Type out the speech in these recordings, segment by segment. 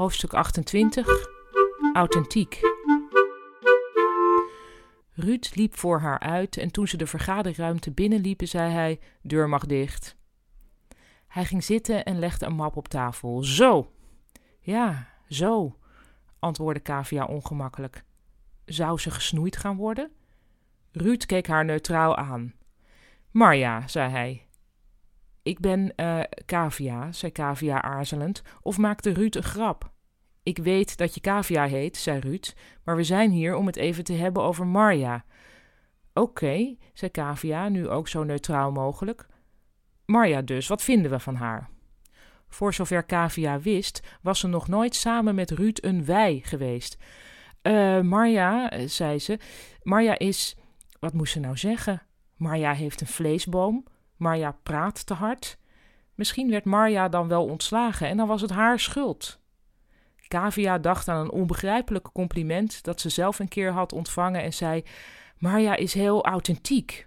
Hoofdstuk 28 Authentiek Ruud liep voor haar uit en toen ze de vergaderruimte binnenliepen, zei hij: Deur mag dicht. Hij ging zitten en legde een map op tafel. Zo! Ja, zo, antwoordde Kavia ongemakkelijk. Zou ze gesnoeid gaan worden? Ruud keek haar neutraal aan. Marja, zei hij. Ik ben uh, Kavia, zei Kavia aarzelend, of maakte Ruud een grap? Ik weet dat je Kavia heet, zei Ruud, maar we zijn hier om het even te hebben over Marja. Oké, zei Kavia, nu ook zo neutraal mogelijk. Marja dus, wat vinden we van haar? Voor zover Kavia wist, was ze nog nooit samen met Ruud een wij geweest. Uh, Marja, zei ze, Marja is. Wat moest ze nou zeggen? Marja heeft een vleesboom. Marja praat te hard. Misschien werd Marja dan wel ontslagen en dan was het haar schuld. Kavia dacht aan een onbegrijpelijk compliment dat ze zelf een keer had ontvangen en zei: Marja is heel authentiek.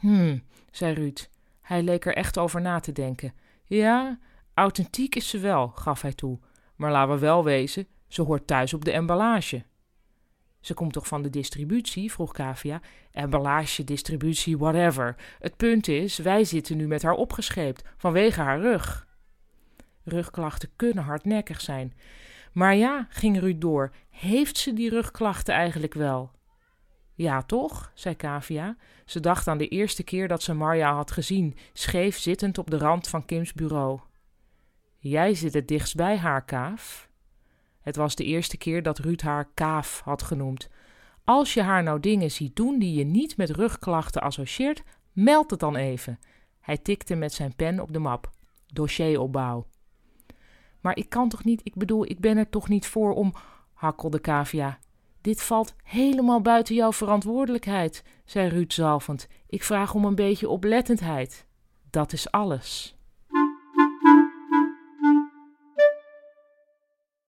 Hm, zei Ruud. Hij leek er echt over na te denken. Ja, authentiek is ze wel, gaf hij toe. Maar laten we wel wezen, ze hoort thuis op de emballage. Ze komt toch van de distributie? vroeg Kavia. Emballage, distributie, whatever. Het punt is, wij zitten nu met haar opgescheept, vanwege haar rug. Rugklachten kunnen hardnekkig zijn. Maar ja, ging Ruud door, heeft ze die rugklachten eigenlijk wel? Ja, toch? zei Kavia. Ze dacht aan de eerste keer dat ze Marja had gezien, scheef zittend op de rand van Kims bureau. Jij zit het dichtst bij haar, Kaaf. Het was de eerste keer dat Ruud haar Kaaf had genoemd. Als je haar nou dingen ziet doen die je niet met rugklachten associeert, meld het dan even. Hij tikte met zijn pen op de map. Dossieropbouw. Maar ik kan toch niet, ik bedoel, ik ben er toch niet voor om, hakkelde Kavia. Dit valt helemaal buiten jouw verantwoordelijkheid, zei Ruud zalvend. Ik vraag om een beetje oplettendheid. Dat is alles.